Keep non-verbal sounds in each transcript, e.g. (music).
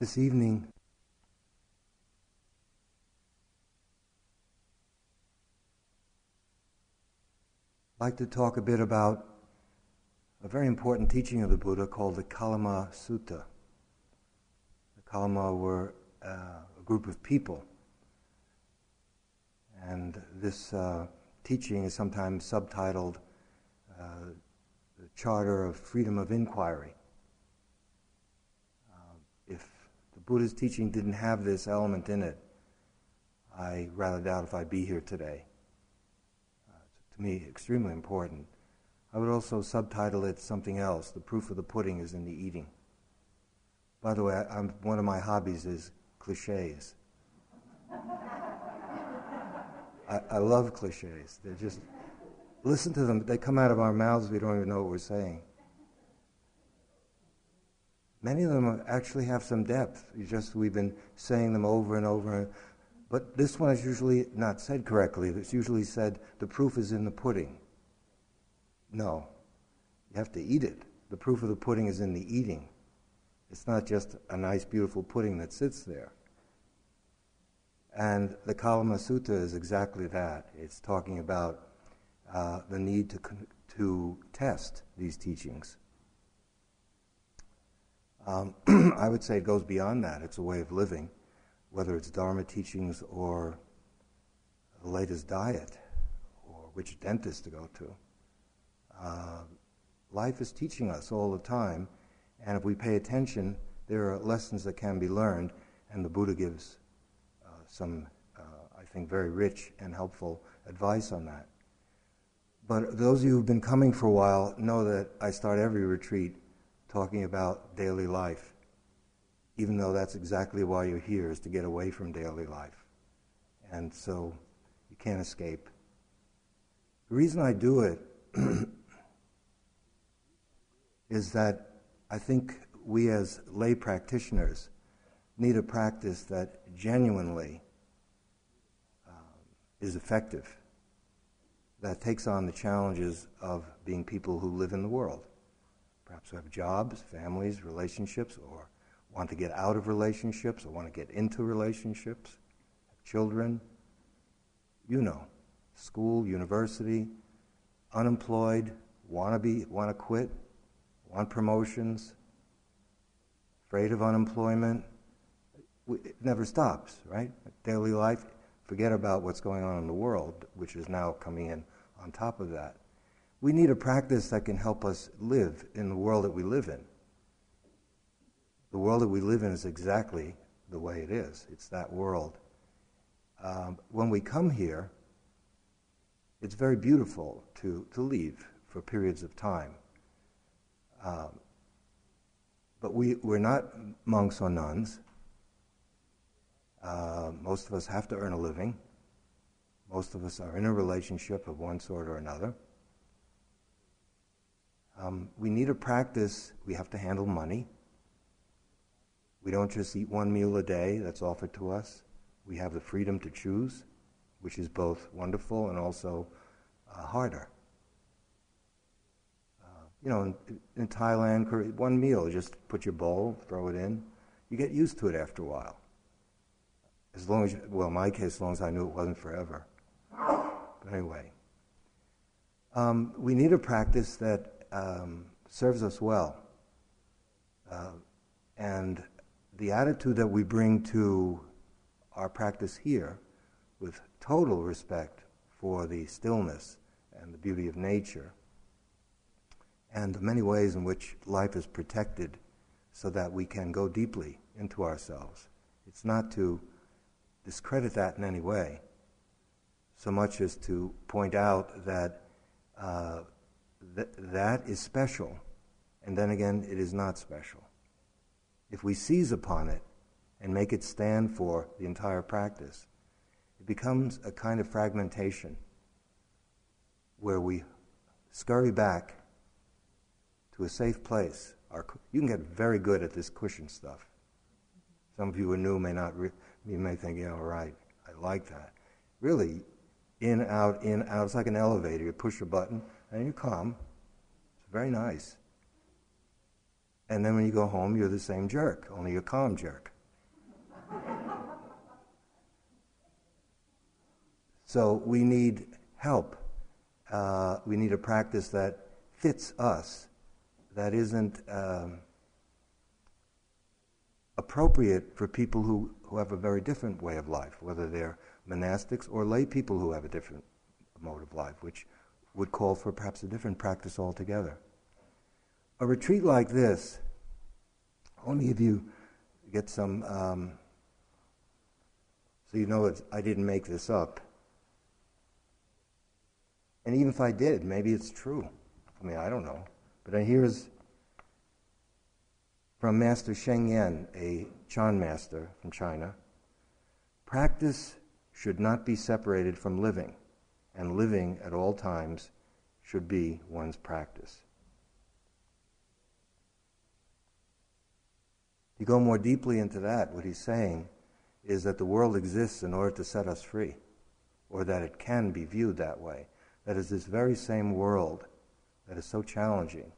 This evening, I'd like to talk a bit about a very important teaching of the Buddha called the Kalama Sutta. The Kalama were uh, a group of people, and this uh, teaching is sometimes subtitled uh, The Charter of Freedom of Inquiry. Uh, if the Buddha's teaching didn't have this element in it, I rather doubt if I'd be here today uh, to me extremely important. I would also subtitle it something else. The proof of the pudding is in the eating. By the way, I, one of my hobbies is cliches. I, I love cliches. They're just, listen to them. They come out of our mouths, we don't even know what we're saying. Many of them actually have some depth. You just we've been saying them over and over. But this one is usually not said correctly. It's usually said, the proof is in the pudding. No. You have to eat it. The proof of the pudding is in the eating. It's not just a nice, beautiful pudding that sits there. And the Kalama Sutta is exactly that. It's talking about uh, the need to, to test these teachings. Um, (clears throat) I would say it goes beyond that. It's a way of living whether it's Dharma teachings or the latest diet or which dentist to go to. Uh, life is teaching us all the time, and if we pay attention, there are lessons that can be learned, and the Buddha gives uh, some, uh, I think, very rich and helpful advice on that. But those of you who've been coming for a while know that I start every retreat talking about daily life even though that's exactly why you're here, is to get away from daily life. And so you can't escape. The reason I do it (clears throat) is that I think we as lay practitioners need a practice that genuinely um, is effective, that takes on the challenges of being people who live in the world. Perhaps who have jobs, families, relationships, or want to get out of relationships or want to get into relationships, children, you know, school, university, unemployed, want to be, want to quit, want promotions, afraid of unemployment. It never stops, right? Daily life, forget about what's going on in the world, which is now coming in on top of that. We need a practice that can help us live in the world that we live in. The world that we live in is exactly the way it is. It's that world. Um, when we come here, it's very beautiful to, to leave for periods of time. Um, but we, we're not monks or nuns. Uh, most of us have to earn a living. Most of us are in a relationship of one sort or another. Um, we need a practice. We have to handle money. We don't just eat one meal a day that's offered to us. We have the freedom to choose, which is both wonderful and also uh, harder. Uh, you know, in, in Thailand, one meal, just put your bowl, throw it in. You get used to it after a while. As long as, you, well, in my case, as long as I knew it wasn't forever. But anyway, um, we need a practice that um, serves us well. Uh, and the attitude that we bring to our practice here with total respect for the stillness and the beauty of nature and the many ways in which life is protected so that we can go deeply into ourselves. It's not to discredit that in any way, so much as to point out that uh, th- that is special, and then again, it is not special if we seize upon it and make it stand for the entire practice, it becomes a kind of fragmentation where we scurry back to a safe place. Our, you can get very good at this cushion stuff. Some of you who are new may not, re- you may think, yeah, all right, I like that. Really, in, out, in, out. It's like an elevator. You push a button and you're calm. It's very nice. And then when you go home, you're the same jerk, only a calm jerk. (laughs) so we need help. Uh, we need a practice that fits us, that isn't um, appropriate for people who, who have a very different way of life, whether they're monastics or lay people who have a different mode of life, which would call for perhaps a different practice altogether. A retreat like this, only if you get some, um, so you know I didn't make this up. And even if I did, maybe it's true. I mean, I don't know. But here's from Master Sheng Yen, a Chan master from China. Practice should not be separated from living, and living at all times should be one's practice. You go more deeply into that, what he's saying is that the world exists in order to set us free, or that it can be viewed that way. That is, this very same world that is so challenging.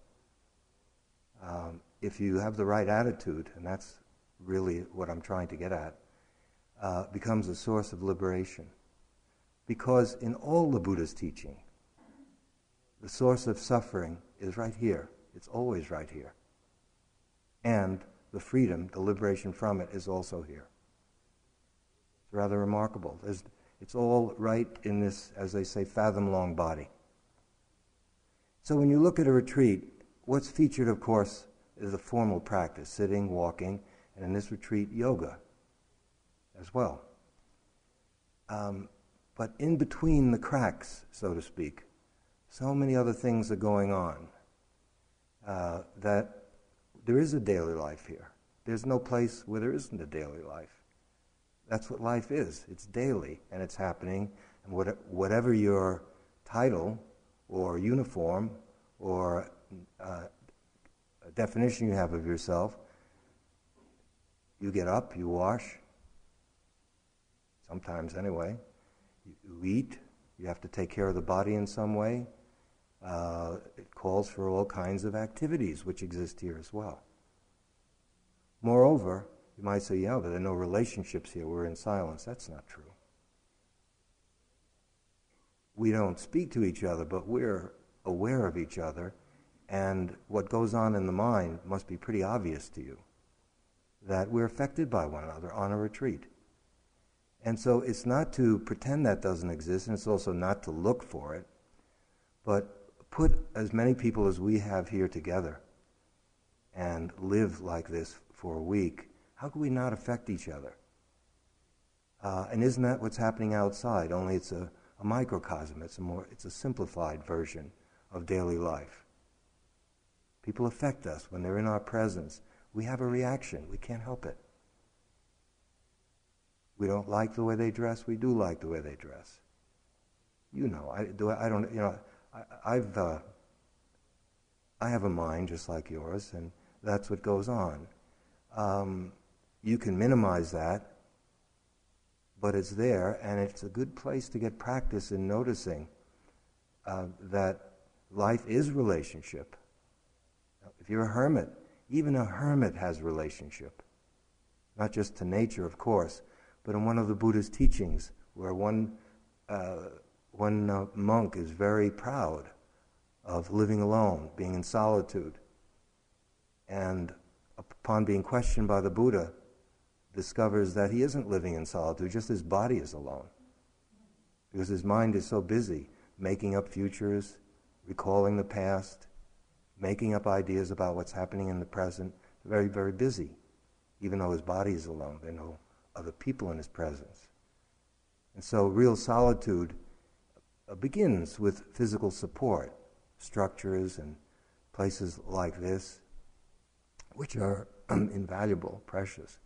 Um, if you have the right attitude, and that's really what I'm trying to get at, uh, becomes a source of liberation. Because in all the Buddha's teaching, the source of suffering is right here. It's always right here. And the freedom, the liberation from it, is also here. It's rather remarkable. There's, it's all right in this, as they say, fathom long body. So when you look at a retreat, what's featured, of course, is a formal practice sitting, walking, and in this retreat, yoga as well. Um, but in between the cracks, so to speak, so many other things are going on uh, that there is a daily life here. There's no place where there isn't a daily life. That's what life is. It's daily, and it's happening. And what, whatever your title or uniform or uh, definition you have of yourself, you get up, you wash, sometimes anyway. You eat, you have to take care of the body in some way. Uh, it calls for all kinds of activities which exist here as well. Moreover, you might say, yeah, but there are no relationships here. We're in silence. That's not true. We don't speak to each other, but we're aware of each other, and what goes on in the mind must be pretty obvious to you that we're affected by one another on a retreat. And so it's not to pretend that doesn't exist, and it's also not to look for it, but put as many people as we have here together and live like this for a week. How could we not affect each other? Uh, and isn't that what's happening outside? Only it's a, a microcosm. It's a more it's a simplified version of daily life. People affect us when they're in our presence. We have a reaction. We can't help it. We don't like the way they dress. We do like the way they dress. You know, I do. I don't. You know, I, have uh, I have a mind just like yours, and that's what goes on. Um, you can minimize that, but it's there, and it's a good place to get practice in noticing uh, that life is relationship. If you're a hermit, even a hermit has relationship, not just to nature, of course, but in one of the Buddha's teachings, where one, uh, one uh, monk is very proud of living alone, being in solitude, and upon being questioned by the Buddha, discovers that he isn't living in solitude, just his body is alone. Because his mind is so busy making up futures, recalling the past, making up ideas about what's happening in the present. Very, very busy. Even though his body is alone, they know other people in his presence. And so, real solitude begins with physical support, structures and places like this, which are (clears throat) invaluable, precious.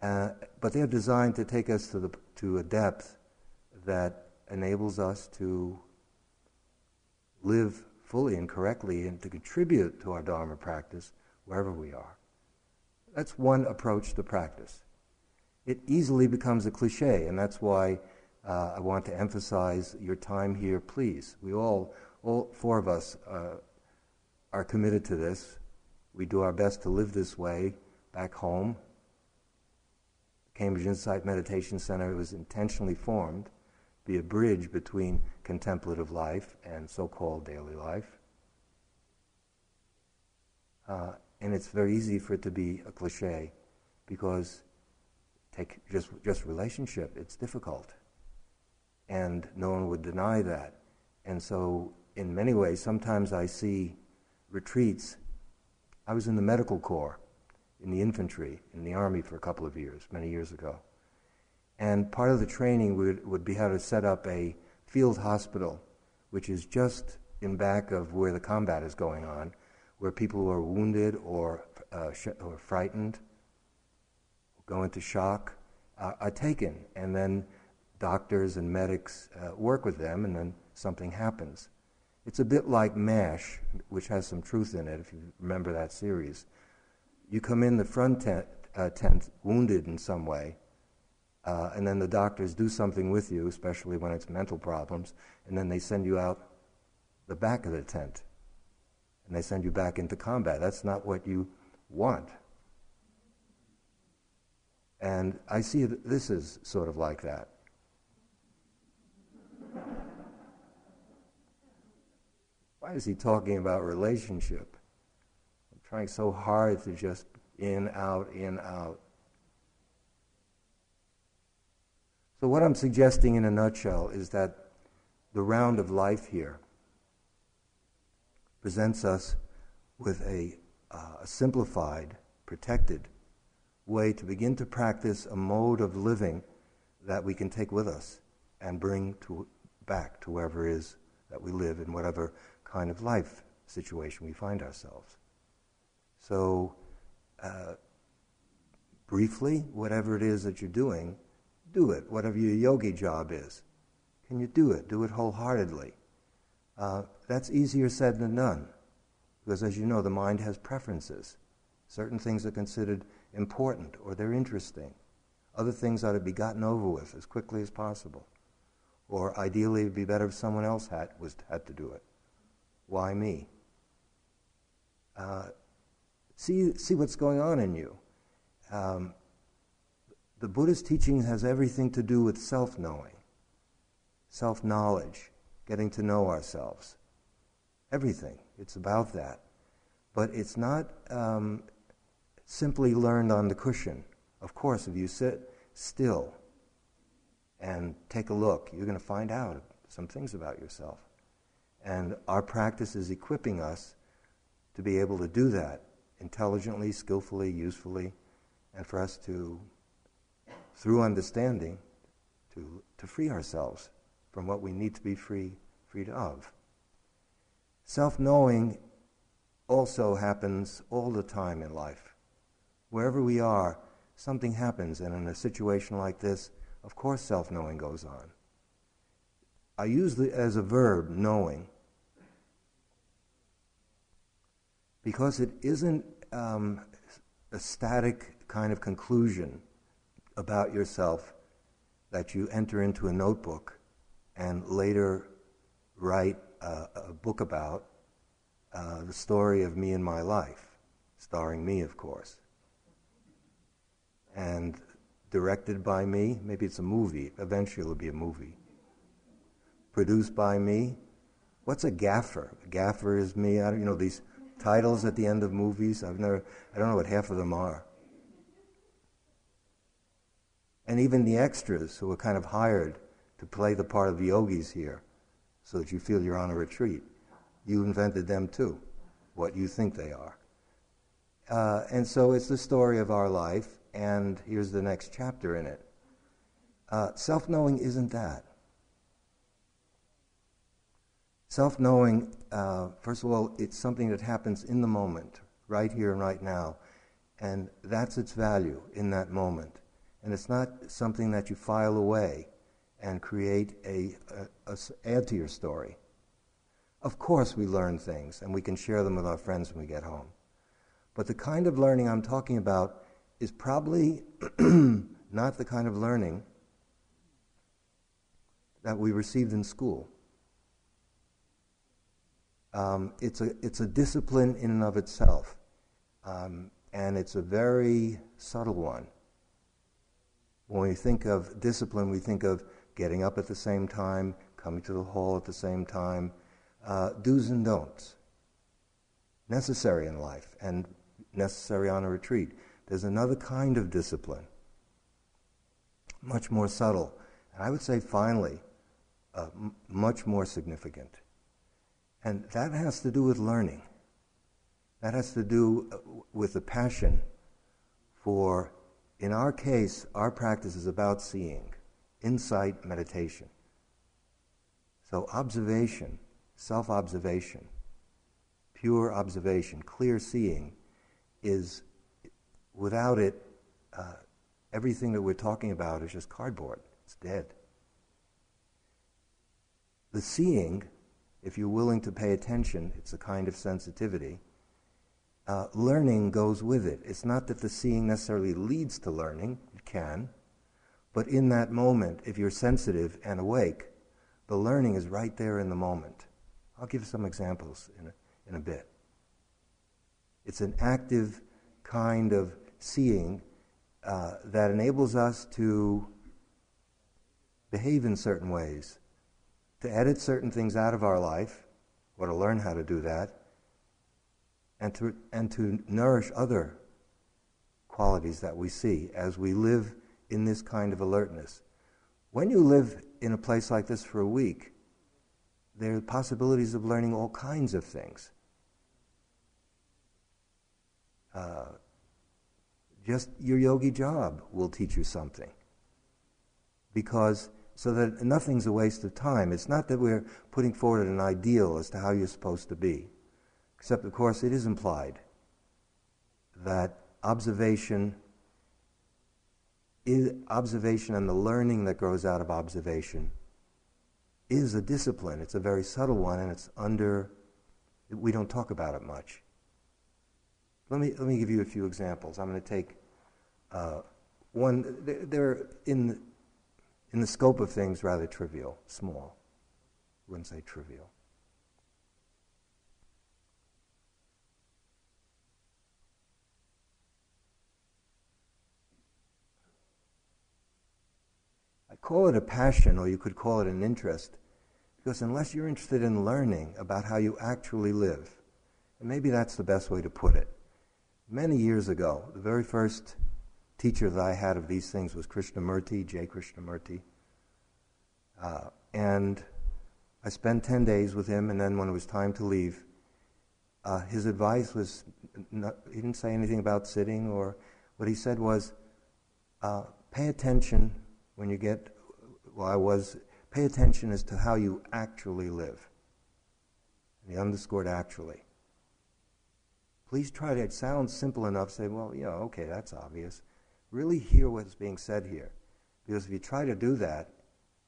Uh, but they're designed to take us to, the, to a depth that enables us to live fully and correctly and to contribute to our Dharma practice wherever we are. That's one approach to practice it easily becomes a cliche, and that's why uh, I want to emphasize your time here, please. We all, all four of us, uh, are committed to this. We do our best to live this way back home. Cambridge Insight Meditation Center was intentionally formed to be a bridge between contemplative life and so called daily life. Uh, and it's very easy for it to be a cliche because take just, just relationship, it's difficult. And no one would deny that. And so, in many ways, sometimes I see retreats. I was in the medical corps, in the infantry, in the army for a couple of years, many years ago. And part of the training would, would be how to set up a field hospital, which is just in back of where the combat is going on, where people who are wounded or, uh, sh- or frightened, go into shock, uh, are taken. And then doctors and medics uh, work with them, and then something happens. It's a bit like MASH, which has some truth in it, if you remember that series. You come in the front tent, uh, tent wounded in some way, uh, and then the doctors do something with you, especially when it's mental problems, and then they send you out the back of the tent. And they send you back into combat. That's not what you want. And I see that this is sort of like that. Why is he talking about relationship? I'm trying so hard to just in, out, in, out. So, what I'm suggesting in a nutshell is that the round of life here presents us with a, uh, a simplified, protected way to begin to practice a mode of living that we can take with us and bring to, back to wherever it is that we live in whatever kind of life situation we find ourselves. So, uh, briefly, whatever it is that you're doing, do it, whatever your yogi job is. Can you do it? Do it wholeheartedly. Uh, that's easier said than done, because as you know, the mind has preferences. Certain things are considered important or they're interesting. Other things ought to be gotten over with as quickly as possible. Or ideally, it'd be better if someone else had, was, had to do it. Why me? Uh, see, see what's going on in you. Um, the Buddhist teaching has everything to do with self knowing, self knowledge, getting to know ourselves. Everything. It's about that. But it's not um, simply learned on the cushion. Of course, if you sit still and take a look, you're going to find out some things about yourself. And our practice is equipping us to be able to do that intelligently, skillfully, usefully, and for us to through understanding, to, to free ourselves from what we need to be free, freed of. Self knowing also happens all the time in life. Wherever we are, something happens, and in a situation like this, of course, self knowing goes on. I use it as a verb, knowing, because it isn't um, a static kind of conclusion about yourself that you enter into a notebook and later write a, a book about uh, the story of me and my life, starring me, of course. And directed by me, maybe it's a movie, eventually it'll be a movie. Produced by me. What's a gaffer? A gaffer is me. I don't, you know, these titles at the end of movies. I've never, I don't know what half of them are and even the extras who are kind of hired to play the part of the yogis here so that you feel you're on a retreat. You invented them too, what you think they are. Uh, and so it's the story of our life, and here's the next chapter in it. Uh, Self knowing isn't that. Self knowing, uh, first of all, it's something that happens in the moment, right here and right now, and that's its value in that moment. And it's not something that you file away and create a, a, a, add to your story. Of course, we learn things and we can share them with our friends when we get home. But the kind of learning I'm talking about is probably (clears throat) not the kind of learning that we received in school. Um, it's, a, it's a discipline in and of itself, um, and it's a very subtle one. When we think of discipline, we think of getting up at the same time, coming to the hall at the same time, uh, do's and don'ts. Necessary in life and necessary on a retreat. There's another kind of discipline, much more subtle. And I would say, finally, uh, m- much more significant. And that has to do with learning. That has to do uh, with the passion for, in our case, our practice is about seeing, insight, meditation. So, observation, self observation, pure observation, clear seeing is, without it, uh, everything that we're talking about is just cardboard. It's dead. The seeing, if you're willing to pay attention, it's a kind of sensitivity. Uh, learning goes with it. It's not that the seeing necessarily leads to learning, it can, but in that moment, if you're sensitive and awake, the learning is right there in the moment. I'll give some examples in a, in a bit. It's an active kind of seeing uh, that enables us to behave in certain ways, to edit certain things out of our life, or to learn how to do that, and to, and to nourish other qualities that we see as we live in this kind of alertness. When you live in a place like this for a week, there are possibilities of learning all kinds of things. Uh, just your yogi job will teach you something. Because, so that nothing's a waste of time. It's not that we're putting forward an ideal as to how you're supposed to be. Except, of course, it is implied that observation is observation and the learning that grows out of observation is a discipline. It's a very subtle one, and it's under. We don't talk about it much. Let me, let me give you a few examples. I'm going to take uh, one, they're in, in the scope of things rather trivial, small. I wouldn't say trivial. I call it a passion, or you could call it an interest, because unless you're interested in learning about how you actually live, and maybe that's the best way to put it, many years ago, the very first teacher that I had of these things was Krishnamurti, J. Krishnamurti. Uh, and I spent 10 days with him, and then when it was time to leave, uh, his advice was not, he didn't say anything about sitting, or what he said was uh, pay attention when you get, well, I was, pay attention as to how you actually live. And he underscored actually please try to, sound simple enough, say, well, you know, okay, that's obvious. Really hear what's being said here. Because if you try to do that,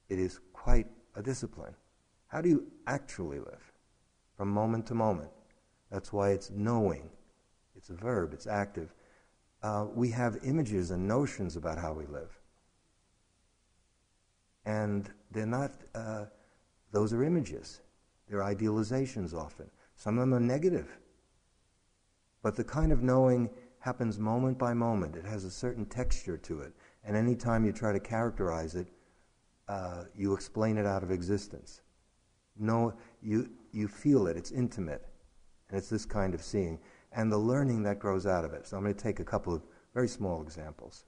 it is quite a discipline. How do you actually live? From moment to moment. That's why it's knowing. It's a verb, it's active. Uh, we have images and notions about how we live. And they're not, uh, those are images. They're idealizations often. Some of them are negative. But the kind of knowing happens moment by moment. It has a certain texture to it. And anytime you try to characterize it, uh, you explain it out of existence. No, you, you feel it, it's intimate. And it's this kind of seeing. And the learning that grows out of it. So I'm going to take a couple of very small examples.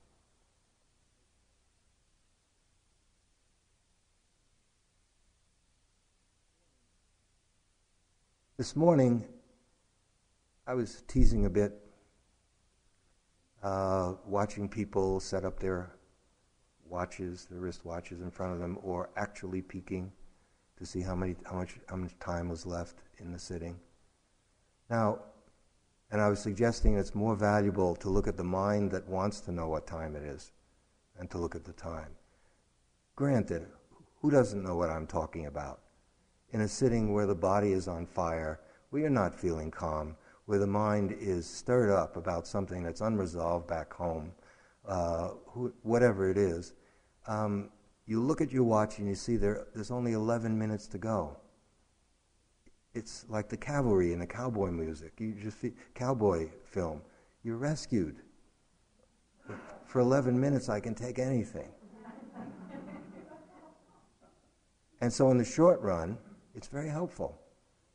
This morning, I was teasing a bit, uh, watching people set up their watches, their wrist watches in front of them, or actually peeking to see how many, how much, how much time was left in the sitting. Now, and I was suggesting it's more valuable to look at the mind that wants to know what time it is, and to look at the time. Granted, who doesn't know what I'm talking about? In a sitting where the body is on fire, we are not feeling calm where the mind is stirred up about something that's unresolved back home, uh, whatever it is, um, you look at your watch and you see there, there's only 11 minutes to go. It's like the cavalry in the cowboy music. You just cowboy film. You're rescued. For 11 minutes, I can take anything. And so, in the short run, it's very helpful.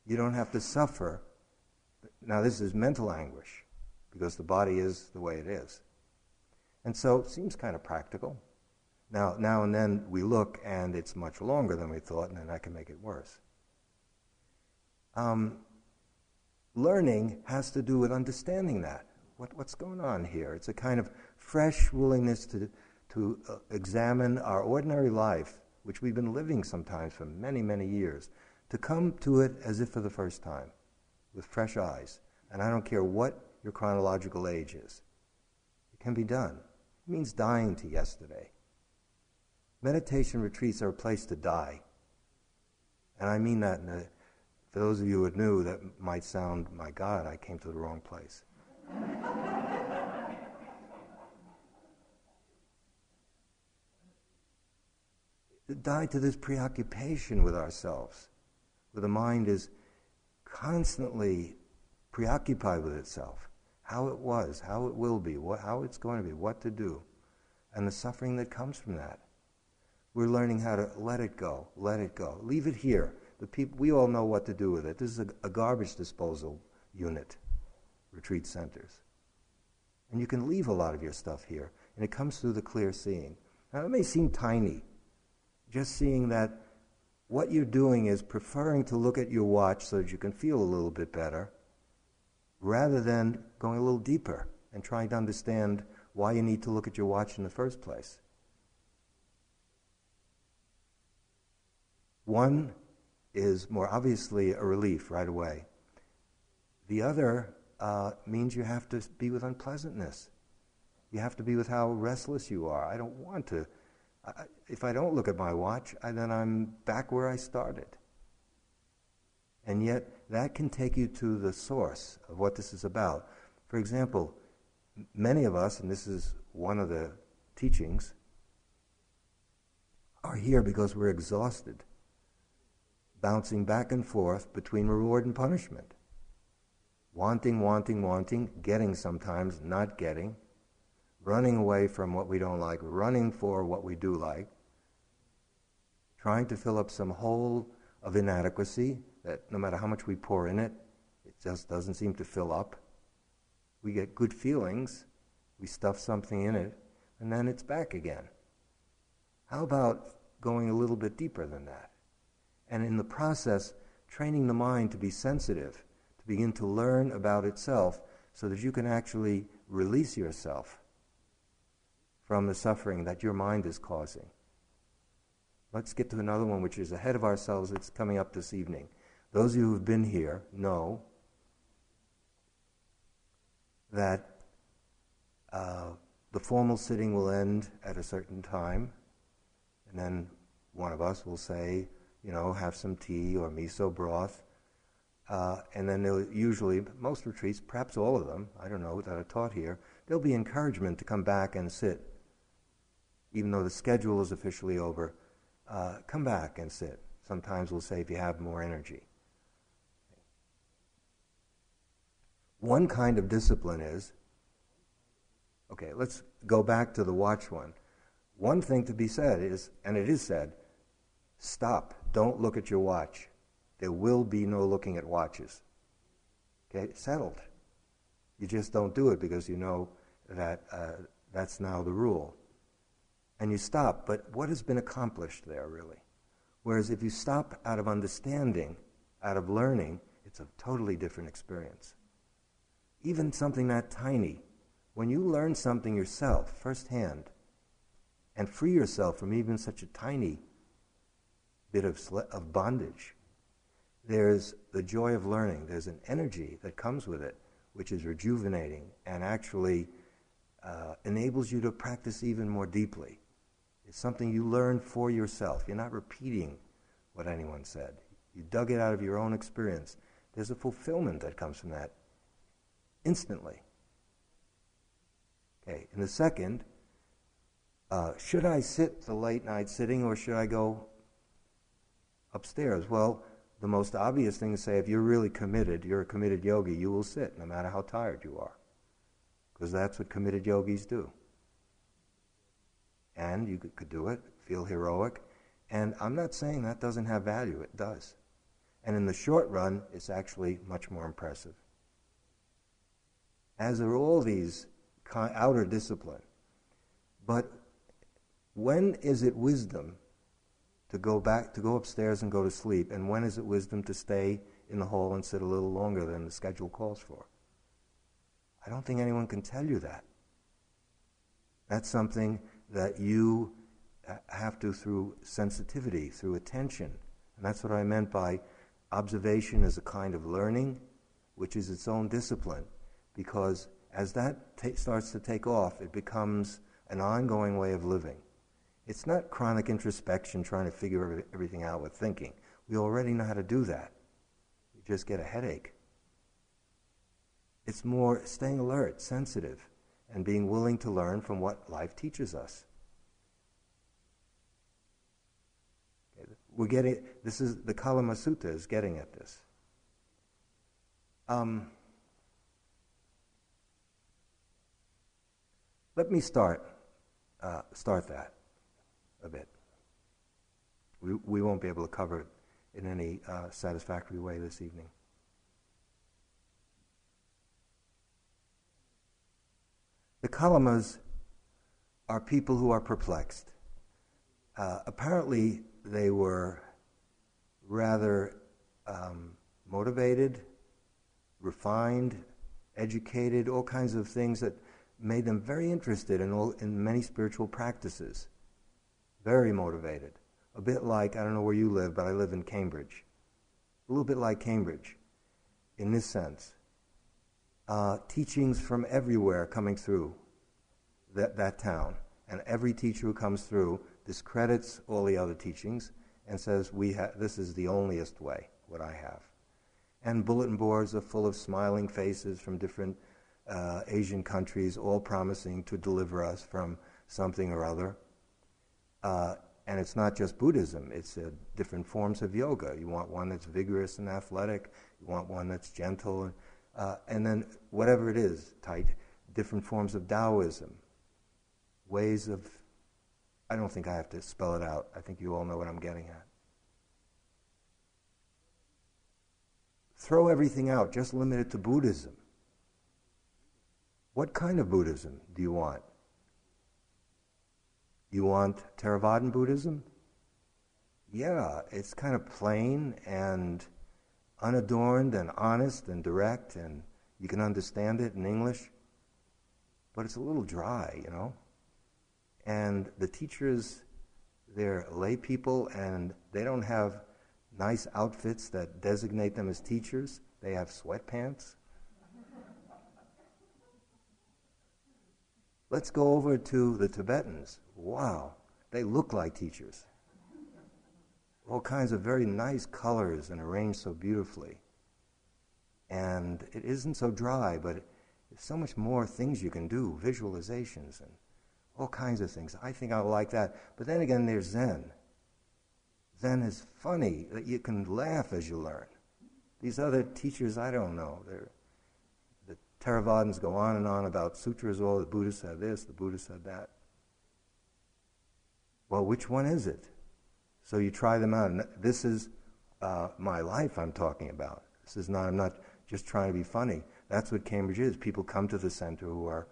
You don't have to suffer. Now, this is mental anguish because the body is the way it is. And so, it seems kind of practical. Now, now and then we look and it's much longer than we thought, and then that can make it worse. Um, learning has to do with understanding that. What, what's going on here? It's a kind of fresh willingness to, to uh, examine our ordinary life, which we've been living sometimes for many, many years, to come to it as if for the first time, with fresh eyes. And I don't care what your chronological age is, it can be done. It means dying to yesterday. Meditation retreats are a place to die. And I mean that a, for those of you who knew, that might sound, my God, I came to the wrong place. (laughs) die to this preoccupation with ourselves, where the mind is constantly preoccupied with itself, how it was, how it will be, what, how it's going to be, what to do, and the suffering that comes from that. We're learning how to let it go, let it go, leave it here. The people, we all know what to do with it. This is a, a garbage disposal unit, retreat centers. And you can leave a lot of your stuff here, and it comes through the clear seeing. Now, it may seem tiny, just seeing that what you're doing is preferring to look at your watch so that you can feel a little bit better, rather than going a little deeper and trying to understand why you need to look at your watch in the first place. One is more obviously a relief right away. The other uh, means you have to be with unpleasantness. You have to be with how restless you are. I don't want to If I don't look at my watch, I, then I'm back where I started. And yet, that can take you to the source of what this is about. For example, many of us, and this is one of the teachings, are here because we're exhausted, bouncing back and forth between reward and punishment. Wanting, wanting, wanting, getting sometimes, not getting, running away from what we don't like, running for what we do like, trying to fill up some hole of inadequacy that no matter how much we pour in it, it just doesn't seem to fill up. We get good feelings, we stuff something in it, and then it's back again. How about going a little bit deeper than that? And in the process, training the mind to be sensitive, to begin to learn about itself so that you can actually release yourself from the suffering that your mind is causing. Let's get to another one which is ahead of ourselves. It's coming up this evening. Those of you who've been here know that uh, the formal sitting will end at a certain time, and then one of us will say, you know, have some tea or miso broth. Uh, and then they'll usually, most retreats, perhaps all of them, I don't know, that are taught here, there'll be encouragement to come back and sit even though the schedule is officially over, uh, come back and sit. Sometimes we'll say if you have more energy. One kind of discipline is okay, let's go back to the watch one. One thing to be said is, and it is said, stop, don't look at your watch. There will be no looking at watches. Okay, settled. You just don't do it because you know that uh, that's now the rule and you stop, but what has been accomplished there really? Whereas if you stop out of understanding, out of learning, it's a totally different experience. Even something that tiny, when you learn something yourself firsthand and free yourself from even such a tiny bit of, sl- of bondage, there's the joy of learning. There's an energy that comes with it, which is rejuvenating and actually uh, enables you to practice even more deeply. It's something you learn for yourself. You're not repeating what anyone said. You dug it out of your own experience. There's a fulfillment that comes from that instantly. Okay, and the second, uh, should I sit the late night sitting or should I go upstairs? Well, the most obvious thing to say, if you're really committed, you're a committed yogi, you will sit no matter how tired you are. Because that's what committed yogis do and you could do it, feel heroic, And I'm not saying that doesn't have value, it does. And in the short run, it's actually much more impressive. As are all these outer discipline. But when is it wisdom to go back, to go upstairs and go to sleep? And when is it wisdom to stay in the hall and sit a little longer than the schedule calls for? I don't think anyone can tell you that. That's something that you uh, have to through sensitivity, through attention. And that's what I meant by observation as a kind of learning, which is its own discipline. Because as that ta- starts to take off, it becomes an ongoing way of living. It's not chronic introspection trying to figure everything out with thinking. We already know how to do that. We just get a headache. It's more staying alert, sensitive, and being willing to learn from what life teaches us. We're getting this is the Kalama Sutta is getting at this. Um, let me start uh, start that a bit. We, we won't be able to cover it in any uh, satisfactory way this evening. The Kalamas are people who are perplexed. Uh, apparently, they were rather um, motivated, refined, educated, all kinds of things that made them very interested in, all, in many spiritual practices. Very motivated. A bit like, I don't know where you live, but I live in Cambridge. A little bit like Cambridge in this sense. Uh, teachings from everywhere coming through that, that town. And every teacher who comes through discredits all the other teachings and says, we ha- This is the onlyest way, what I have. And bulletin boards are full of smiling faces from different uh, Asian countries, all promising to deliver us from something or other. Uh, and it's not just Buddhism, it's uh, different forms of yoga. You want one that's vigorous and athletic, you want one that's gentle, and, uh, and then whatever it is, tight, different forms of Taoism, ways of. I don't think I have to spell it out. I think you all know what I'm getting at. Throw everything out, just limit it to Buddhism. What kind of Buddhism do you want? You want Theravadan Buddhism? Yeah, it's kind of plain and unadorned and honest and direct, and you can understand it in English, but it's a little dry, you know? And the teachers, they're lay people, and they don't have nice outfits that designate them as teachers. They have sweatpants Let's go over to the Tibetans. Wow, they look like teachers. All kinds of very nice colors and arranged so beautifully. And it isn't so dry, but there's so much more things you can do, visualizations and all kinds of things. I think I'll like that. But then again, there's Zen. Zen is funny that you can laugh as you learn. These other teachers, I don't know. They're Theravadins go on and on about sutras, oh, the Buddha said this, the Buddha said that. Well, which one is it? So you try them out. And this is uh, my life I'm talking about. This is not, I'm not just trying to be funny. That's what Cambridge is. People come to the center who are,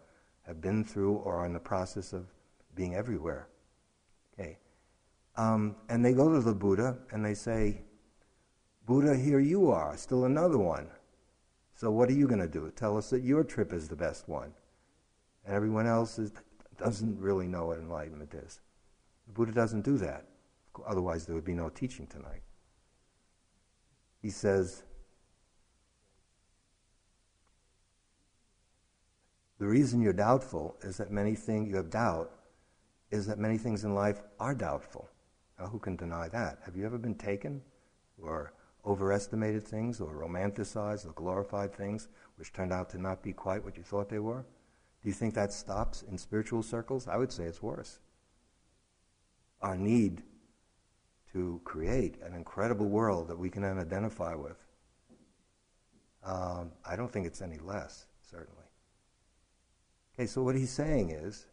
have been through or are in the process of being everywhere. Okay. Um, and they go to the Buddha and they say, Buddha, here you are, still another one. So what are you going to do? Tell us that your trip is the best one. And everyone else is, doesn't really know what enlightenment is. The Buddha doesn't do that. Otherwise, there would be no teaching tonight. He says, the reason you're doubtful is that many things, you have doubt, is that many things in life are doubtful. Now, who can deny that? Have you ever been taken or overestimated things or romanticized or glorified things which turned out to not be quite what you thought they were? Do you think that stops in spiritual circles? I would say it's worse. Our need to create an incredible world that we can then identify with. Um, I don't think it's any less, certainly. Okay, so what he's saying is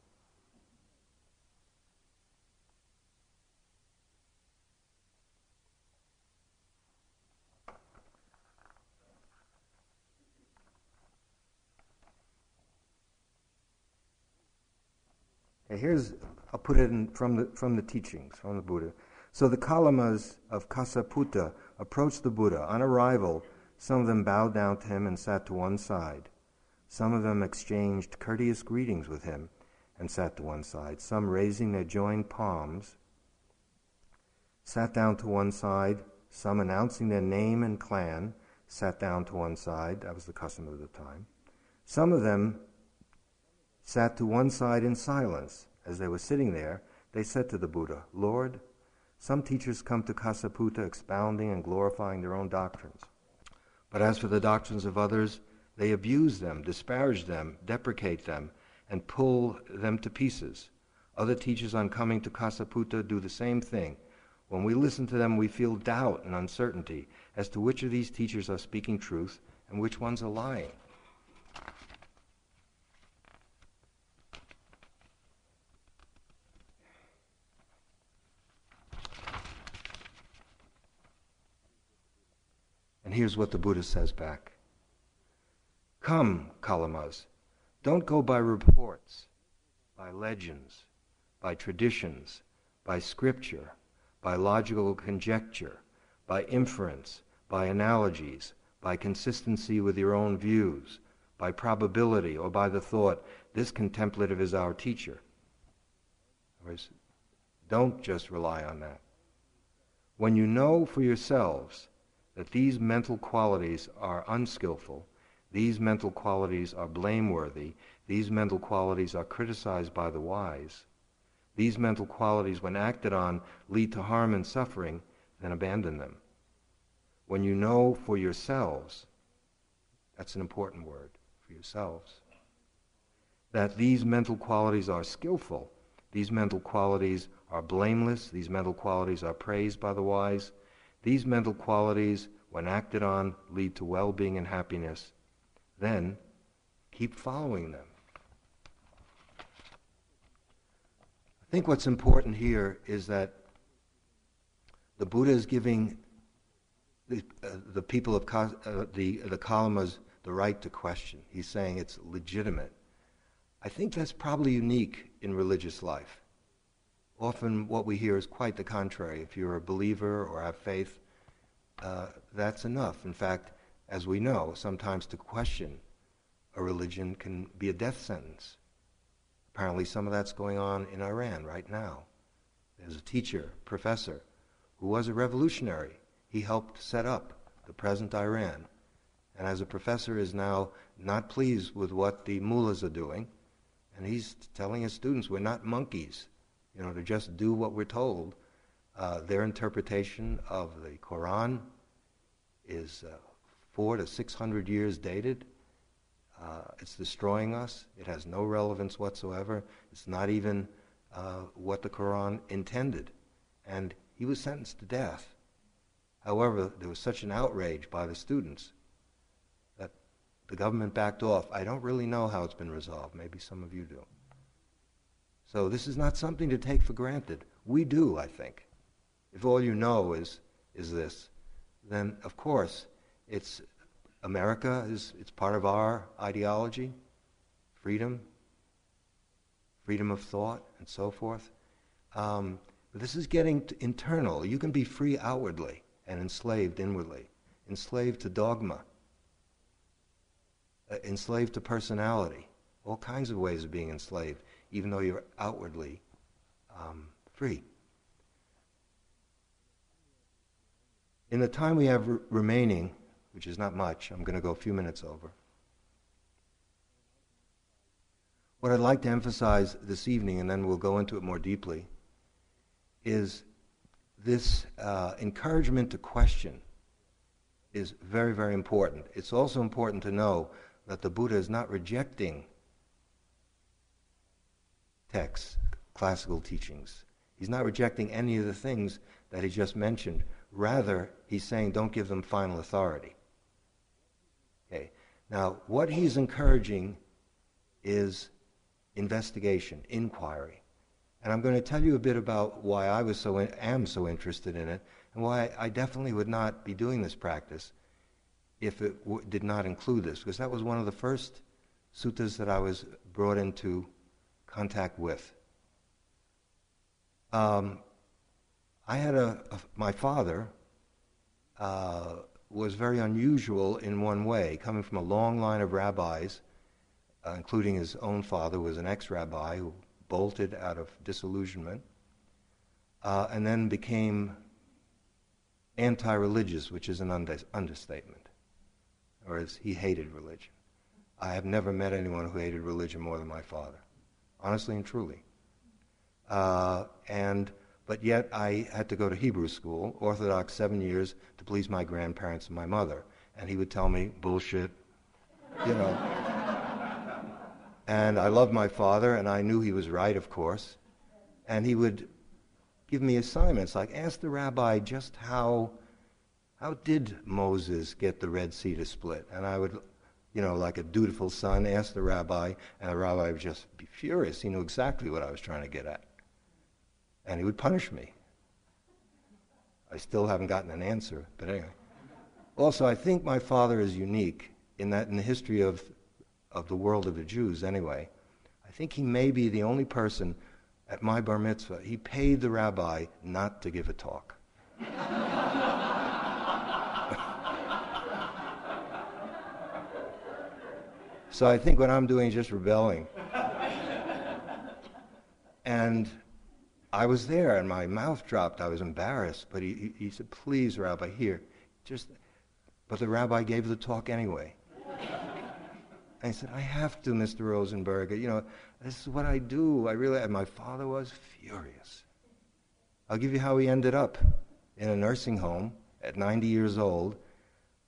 here's I'll put it in, from the from the teachings from the Buddha. So the Kalamas of Kesaputta approached the Buddha. On arrival, some of them bowed down to him and sat to one side. Some of them exchanged courteous greetings with him and sat to one side. Some, raising their joined palms, sat down to one side. Some, announcing their name and clan, sat down to one side. That was the custom of the time. Some of them sat to one side in silence. As they were sitting there, they said to the Buddha, Lord, some teachers come to Kesaputta expounding and glorifying their own doctrines. But as for the doctrines of others, they abuse them, disparage them, deprecate them, and pull them to pieces. Other teachers on coming to Kesaputta do the same thing. When we listen to them, we feel doubt and uncertainty as to which of these teachers are speaking truth and which ones are lying. Here's what the Buddha says back Come, Kalamas, don't go by reports, by legends, by traditions, by scripture, by logical conjecture, by inference, by analogies, by consistency with your own views, by probability, or by the thought, this contemplative is our teacher. Don't just rely on that. When you know for yourselves that these mental qualities are unskillful, these mental qualities are blameworthy, these mental qualities are criticized by the wise, these mental qualities, when acted on, lead to harm and suffering, then abandon them. When you know for yourselves, that's an important word, for yourselves, that these mental qualities are skillful, these mental qualities are blameless, these mental qualities are praised by the wise, these mental qualities, when acted on, lead to well being and happiness. Then keep following them. I think what's important here is that the Buddha is giving the, uh, the people of uh, the, the Kalamas the right to question. He's saying it's legitimate. I think that's probably unique in religious life. Often what we hear is quite the contrary. If you're a believer or have faith, uh, that's enough. In fact, as we know, sometimes to question a religion can be a death sentence. Apparently, some of that's going on in Iran right now. There's a teacher, professor, who was a revolutionary. He helped set up the present Iran. And as a professor is now not pleased with what the mullahs are doing, and he's telling his students, we're not monkeys, you know, to just do what we're told. Uh, their interpretation of the Quran is uh, four to six hundred years dated. Uh, it's destroying us. It has no relevance whatsoever. It's not even uh, what the Quran intended. And he was sentenced to death. However, there was such an outrage by the students that the government backed off. I don't really know how it's been resolved. Maybe some of you do. So this is not something to take for granted. We do, I think. If all you know is, is this, then of course it's America is it's part of our ideology, freedom, freedom of thought, and so forth. Um, but this is getting internal. You can be free outwardly and enslaved inwardly, enslaved to dogma, uh, enslaved to personality, all kinds of ways of being enslaved, even though you're outwardly um, free. In the time we have r- remaining, which is not much, I'm going to go a few minutes over. What I'd like to emphasize this evening, and then we'll go into it more deeply, is this uh, encouragement to question is very, very important. It's also important to know that the Buddha is not rejecting texts, classical teachings. He's not rejecting any of the things that he just mentioned. Rather, he's saying don't give them final authority. Okay. Now, what he's encouraging is investigation, inquiry. And I'm going to tell you a bit about why I was so in, am so interested in it and why I definitely would not be doing this practice if it w- did not include this, because that was one of the first suttas that I was brought into contact with Um, I had a, a my father uh, was very unusual in one way, coming from a long line of rabbis, uh, including his own father, was an ex-rabbi who bolted out of disillusionment, uh, and then became anti-religious, which is an under- understatement, whereas he hated religion. I have never met anyone who hated religion more than my father, honestly and truly. Uh, and but yet I had to go to Hebrew school, Orthodox, seven years to please my grandparents and my mother. And he would tell me bullshit, you know. and I loved my father, and I knew he was right, of course. And he would give me assignments like ask the rabbi just how how did Moses get the Red Sea to split? And I would, you know, like a dutiful son, asked the rabbi, and the rabbi would just be furious. He knew exactly what I was trying to get at and he would punish me. I still haven't gotten an answer, but anyway. Also, I think my father is unique in that in the history of, of the world of the Jews, anyway, I think he may be the only person at my bar mitzvah, he paid the rabbi not to give a talk. (laughs) so I think what I'm doing is just rebelling. and I was there and my mouth dropped. I was embarrassed. But he, he, said, Please, Rabbi, here. Just, but the rabbi gave the talk anyway. I said, I have to, Mr. Rosenberg. You know, this is what I do. I really, and my father was furious. I'll give you how he ended up in a nursing home at 90 years old.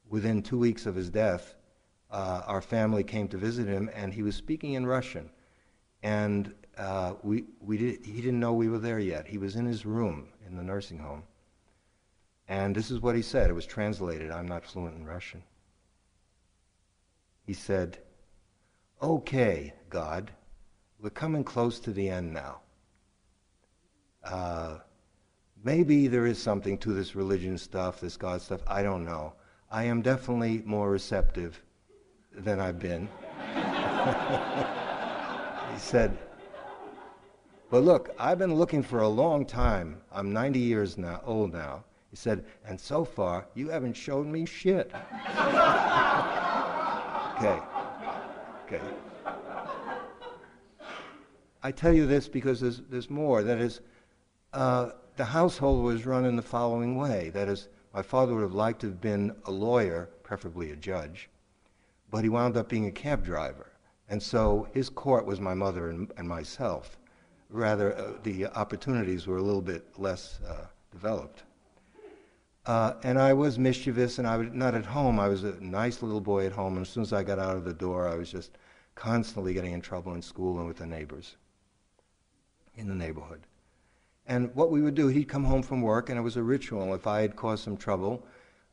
Within two weeks of his death, uh, our family came to visit him, and he was speaking in Russian. And uh, we, we did, he didn't know we were there yet. He was in his room in the nursing home. And this is what he said. It was translated. I'm not fluent in Russian. He said, Okay, God, we're coming close to the end now. Uh, maybe there is something to this religion stuff, this God stuff. I don't know. I am definitely more receptive than I've been. he said, but look, I've been looking for a long time. I'm 90 years now, old now. He said, and so far, you haven't shown me shit. okay. Okay. I tell you this because there's, there's more. That is, uh, the household was run in the following way. That is, my father would have liked to have been a lawyer, preferably a judge, but he wound up being a cab driver. And so his court was my mother and, and myself rather uh, the opportunities were a little bit less uh, developed. Uh, and I was mischievous, and I was not at home. I was a nice little boy at home, and as soon as I got out of the door, I was just constantly getting in trouble in school and with the neighbors in the neighborhood. And what we would do, he'd come home from work, and it was a ritual. If I had caused some trouble,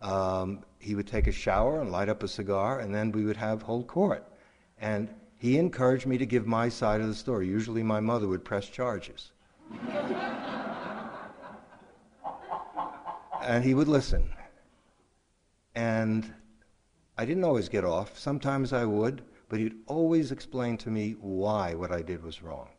um, he would take a shower and light up a cigar, and then we would have hold court. And he encouraged me to give my side of the story. Usually my mother would press charges. (laughs) and he would listen. And I didn't always get off. Sometimes I would, but he'd always explain to me why what I did was wrong.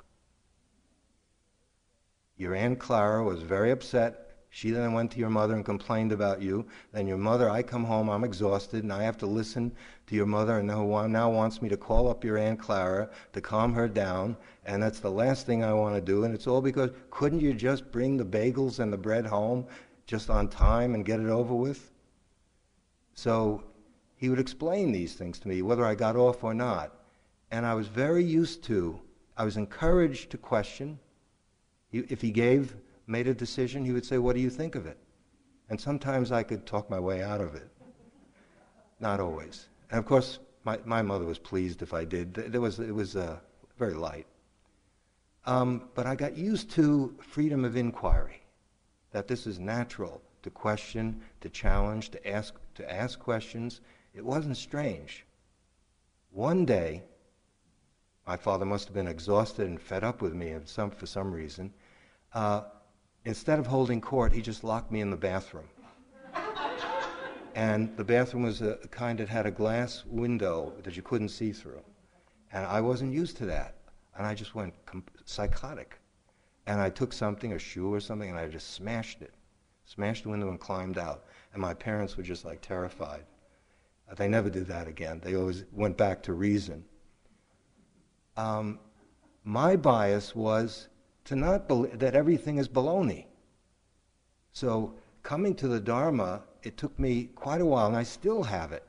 Your Aunt Clara was very upset she then went to your mother and complained about you. Then your mother, I come home, I'm exhausted, and I have to listen to your mother, and now, now wants me to call up your Aunt Clara to calm her down, and that's the last thing I want to do. And it's all because couldn't you just bring the bagels and the bread home just on time and get it over with? So he would explain these things to me, whether I got off or not. And I was very used to, I was encouraged to question. If he gave made a decision, he would say, What do you think of it? And sometimes I could talk my way out of it. Not always. And of course, my, my mother was pleased if I did. There was, it was uh, very light. Um, but I got used to freedom of inquiry, that this is natural to question, to challenge, to ask, to ask questions. It wasn't strange. One day, my father must have been exhausted and fed up with me some, for some reason. Uh, instead of holding court, he just locked me in the bathroom. and the bathroom was a kind that had a glass window that you couldn't see through. And I wasn't used to that. And I just went psychotic. and I took something, a shoe or something, and I just smashed it. Smashed the window and climbed out. And my parents were just like terrified. Uh, they never did that again. They always went back to reason. Um, my bias was to not believe that everything is baloney. So coming to the Dharma, it took me quite a while, and I still have it.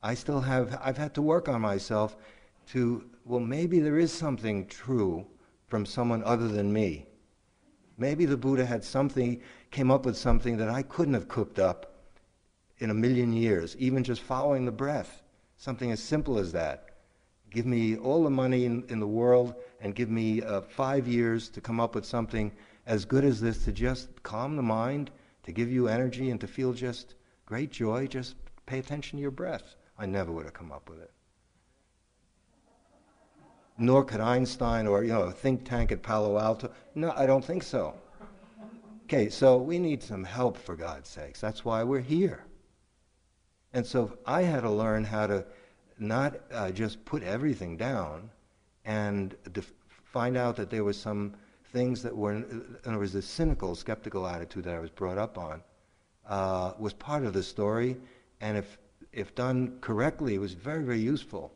I still have, I've had to work on myself to, well, maybe there is something true from someone other than me. Maybe the Buddha had something, came up with something that I couldn't have cooked up in a million years, even just following the breath. Something as simple as that. Give me all the money in, in the world and give me uh, five years to come up with something as good as this to just calm the mind, to give you energy, and to feel just great joy. Just pay attention to your breath. I never would have come up with it. Nor could Einstein or you know a think tank at Palo Alto. No, I don't think so. Okay, so we need some help for God's sakes. That's why we're here. And so I had to learn how to not uh, just put everything down and def- find out that there was some things that were, and there was this cynical, skeptical attitude that I was brought up on, uh, was part of the story. And if if done correctly, it was very, very useful.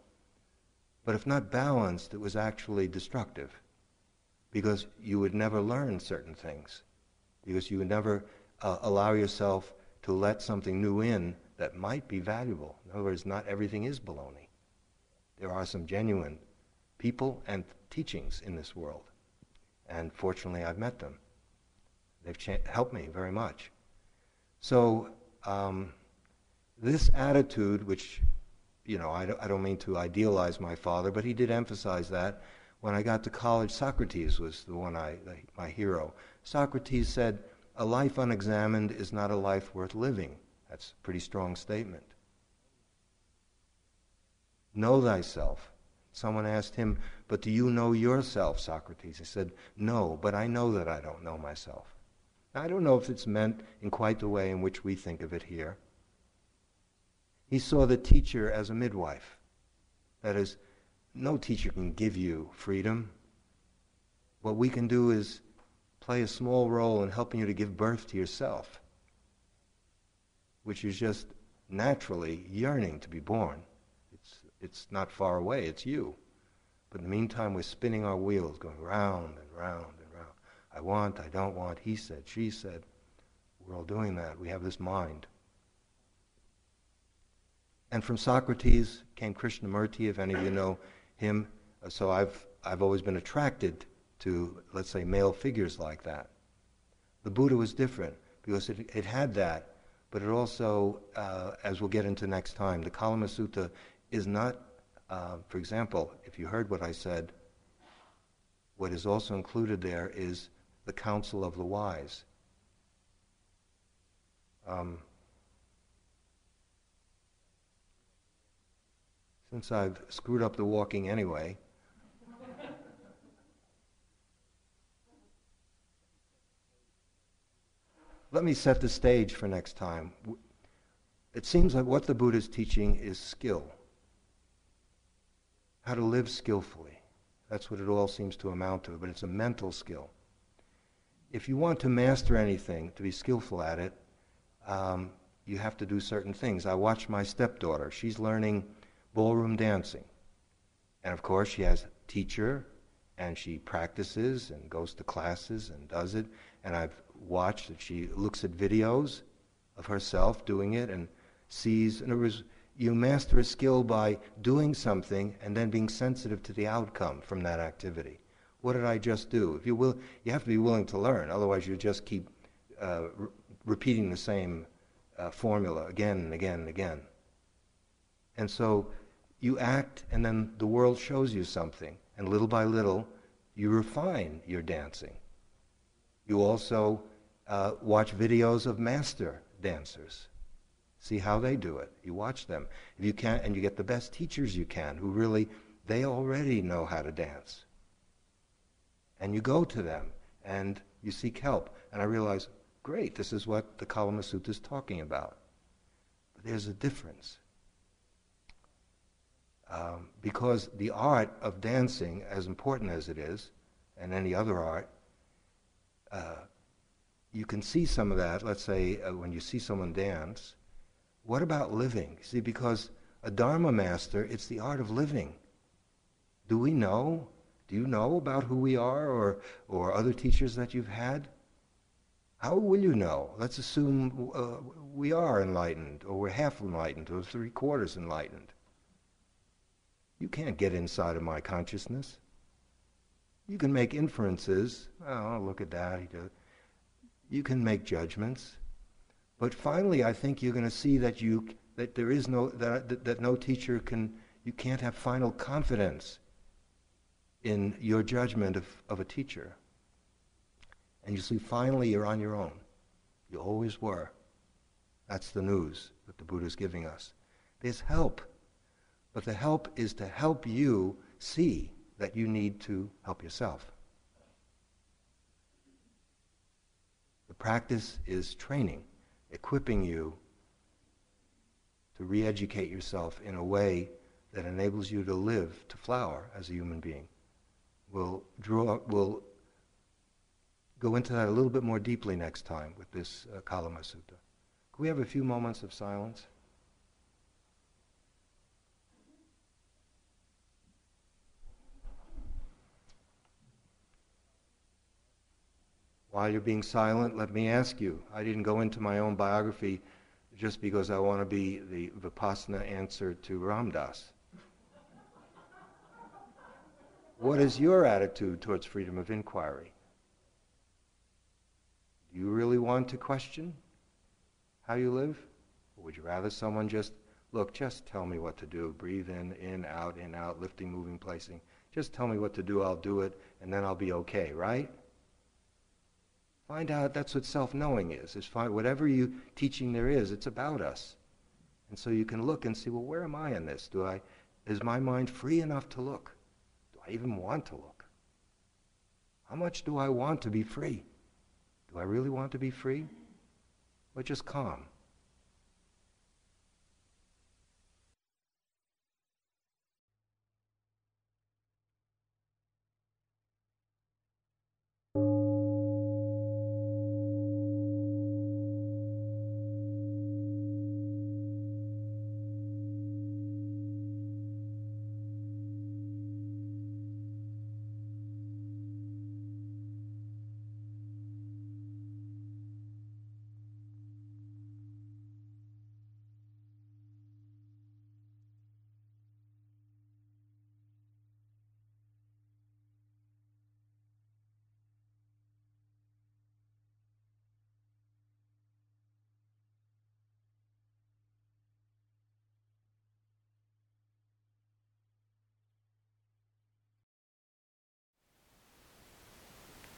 But if not balanced, it was actually destructive because you would never learn certain things, because you would never uh, allow yourself to let something new in that might be valuable. In other words, not everything is baloney. There are some genuine people and teachings in this world. And fortunately, I've met them. They've cha- helped me very much. So, um, this attitude, which, you know, I don't, I don't mean to idealize my father, but he did emphasize that. When I got to college, Socrates was the one I, my hero. Socrates said, A life unexamined is not a life worth living. That's a pretty strong statement. Know thyself. Someone asked him, But do you know yourself, Socrates? He said, No, but I know that I don't know myself. Now, I don't know if it's meant in quite the way in which we think of it here. He saw the teacher as a midwife. That is, no teacher can give you freedom. What we can do is play a small role in helping you to give birth to yourself, which is just naturally yearning to be born. It's, it's not far away, it's you. But in the meantime, we're spinning our wheels, going round and round and round. I want, I don't want, he said, she said. We're all doing that. We have this mind. And from Socrates came Krishnamurti, if any of you know him. Uh, so I've, I've always been attracted to, let's say, male figures like that. The Buddha was different because it, it had that, but it also, uh, as we'll get into next time, the Kalama Sutta is not, uh, for example, if you heard what I said, what is also included there is the counsel of the wise. Um, since I've screwed up the walking anyway. Let me set the stage for next time. It seems like what the Buddha is teaching is skill. How to live skillfully. That's what it all seems to amount to, but it's a mental skill. If you want to master anything, to be skillful at it, um, you have to do certain things. I watch my stepdaughter. She's learning ballroom dancing. And of course, she has a teacher, and she practices and goes to classes and does it. And I've watched that she looks at videos of herself doing it and sees. In other words, you master a skill by doing something and then being sensitive to the outcome from that activity. What did I just do? If you will, you have to be willing to learn. Otherwise, you just keep uh, re- repeating the same uh, formula again and again and again. And so you act, and then the world shows you something. And little by little, you refine your dancing. You also uh, watch videos of master dancers. See how they do it. You watch them. If you can, and you get the best teachers you can, who really they already know how to dance. And you go to them and you seek help. And I realize, great, this is what the Kalama Sutta is talking about. But there's a difference. Um, because the art of dancing, as important as it is, and any other art, you can see some of that, let's say, uh, when you see someone dance. What about living? See, because a Dharma master, it's the art of living. Do we know? Do you know about who we are or, or other teachers that you've had? How will you know? Let's assume uh, we are enlightened, or we're half enlightened, or three quarters enlightened. You can't get inside of my consciousness. You can make inferences. Oh, look at that. You can make judgments. But finally, I think you're going to see that you that there is no that, that, that no teacher can you can't have final confidence in your judgment of, of a teacher. And you see, finally, you're on your own. You always were. That's the news that the Buddha is giving us. There's help. But the help is to help you see that you need to help yourself. The practice is training, equipping you to re educate yourself in a way that enables you to live, to flower as a human being. We'll, draw, we'll go into that a little bit more deeply next time with this uh, Kalama Sutta. Can we have a few moments of silence? While you're being silent, let me ask you. I didn't go into my own biography just because I want to be the Vipassana answer to Ram Dass. What is your attitude towards freedom of inquiry? Do you really want to question how you live? Or would you rather someone just, look, just tell me what to do. Breathe in, in, out, in, out, lifting, moving, placing. Just tell me what to do, I'll do it, and then I'll be okay, right? Find out that's what self-knowing is. Is find whatever you teaching there is, it's about us. And so you can look and see, well, where am I in this? Do I is my mind free enough to look? Do I even want to look? How much do I want to be free? Do I really want to be free? Or just calm?